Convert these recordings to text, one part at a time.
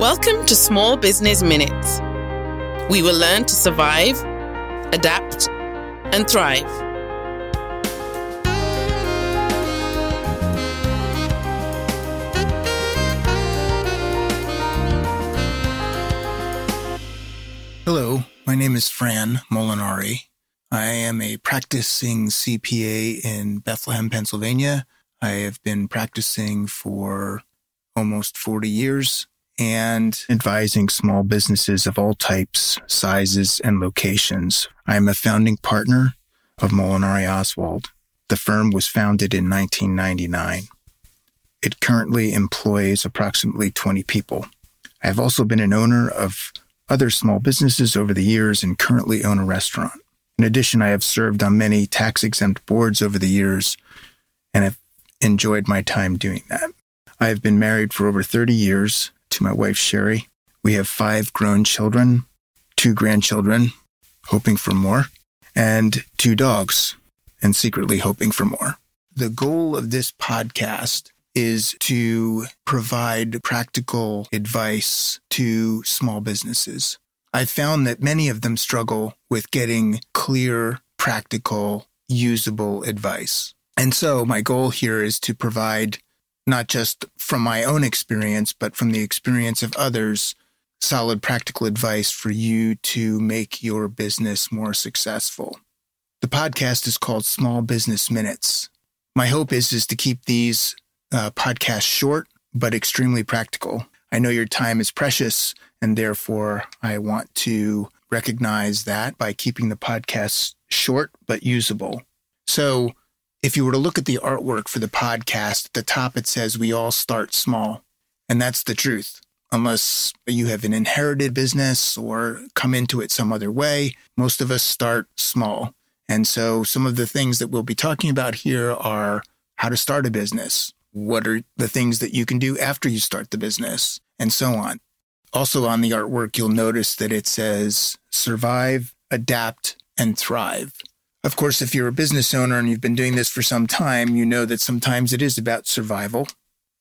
Welcome to Small Business Minutes. We will learn to survive, adapt, and thrive. Hello, my name is Fran Molinari. I am a practicing CPA in Bethlehem, Pennsylvania. I have been practicing for almost 40 years and advising small businesses of all types, sizes, and locations. I am a founding partner of Molinari Oswald. The firm was founded in 1999. It currently employs approximately 20 people. I have also been an owner of other small businesses over the years and currently own a restaurant. In addition, I have served on many tax exempt boards over the years and have enjoyed my time doing that. I have been married for over 30 years to my wife, Sherry. We have five grown children, two grandchildren, hoping for more, and two dogs, and secretly hoping for more. The goal of this podcast is to provide practical advice to small businesses. I found that many of them struggle with getting clear, practical, usable advice. And so my goal here is to provide not just from my own experience, but from the experience of others, solid practical advice for you to make your business more successful. The podcast is called Small Business Minutes. My hope is, is to keep these uh, podcasts short, but extremely practical. I know your time is precious, and therefore I want to recognize that by keeping the podcasts short, but usable. So if you were to look at the artwork for the podcast, at the top it says we all start small. And that's the truth. Unless you have an inherited business or come into it some other way, most of us start small. And so some of the things that we'll be talking about here are how to start a business. What are the things that you can do after you start the business and so on. Also on the artwork, you'll notice that it says survive, adapt, and thrive. Of course, if you're a business owner and you've been doing this for some time, you know that sometimes it is about survival.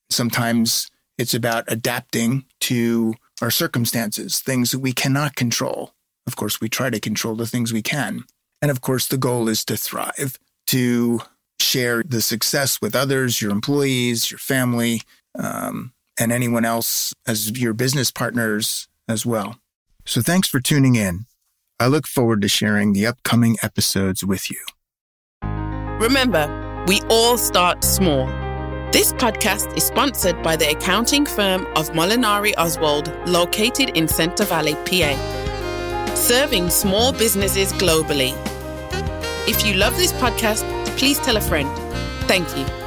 Sometimes it's about adapting to our circumstances, things that we cannot control. Of course, we try to control the things we can. And of course, the goal is to thrive, to share the success with others, your employees, your family, um, and anyone else as your business partners as well. So thanks for tuning in. I look forward to sharing the upcoming episodes with you. Remember, we all start small. This podcast is sponsored by the accounting firm of Molinari Oswald, located in Center Valley, PA, serving small businesses globally. If you love this podcast, please tell a friend. Thank you.